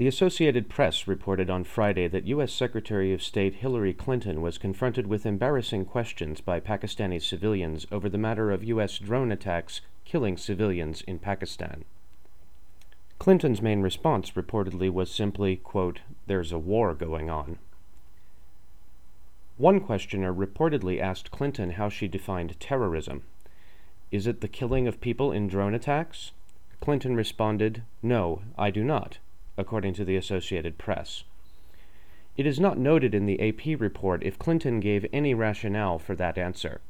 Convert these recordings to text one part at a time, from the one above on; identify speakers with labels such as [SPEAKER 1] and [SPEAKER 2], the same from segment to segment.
[SPEAKER 1] The Associated Press reported on Friday that U.S. Secretary of State Hillary Clinton was confronted with embarrassing questions by Pakistani civilians over the matter of U.S. drone attacks killing civilians in Pakistan. Clinton's main response reportedly was simply, quote, There's a war going on. One questioner reportedly asked Clinton how she defined terrorism. Is it the killing of people in drone attacks? Clinton responded, No, I do not according to the Associated Press. It is not noted in the AP report if Clinton gave any rationale for that answer.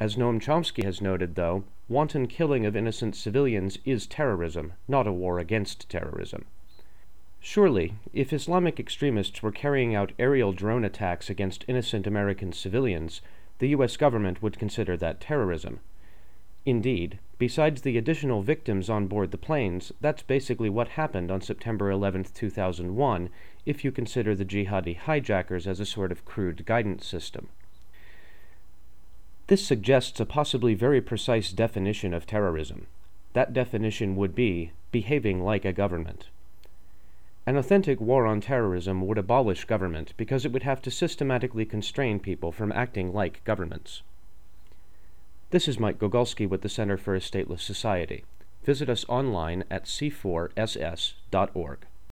[SPEAKER 1] As Noam Chomsky has noted, though, wanton killing of innocent civilians is terrorism, not a war against terrorism. Surely, if Islamic extremists were carrying out aerial drone attacks against innocent American civilians, the U.S. government would consider that terrorism. Indeed, besides the additional victims on board the planes, that's basically what happened on September 11, 2001, if you consider the jihadi hijackers as a sort of crude guidance system. This suggests a possibly very precise definition of terrorism. That definition would be behaving like a government. An authentic war on terrorism would abolish government because it would have to systematically constrain people from acting like governments. This is Mike Gogulski with the Center for a Stateless Society. Visit us online at c4ss.org.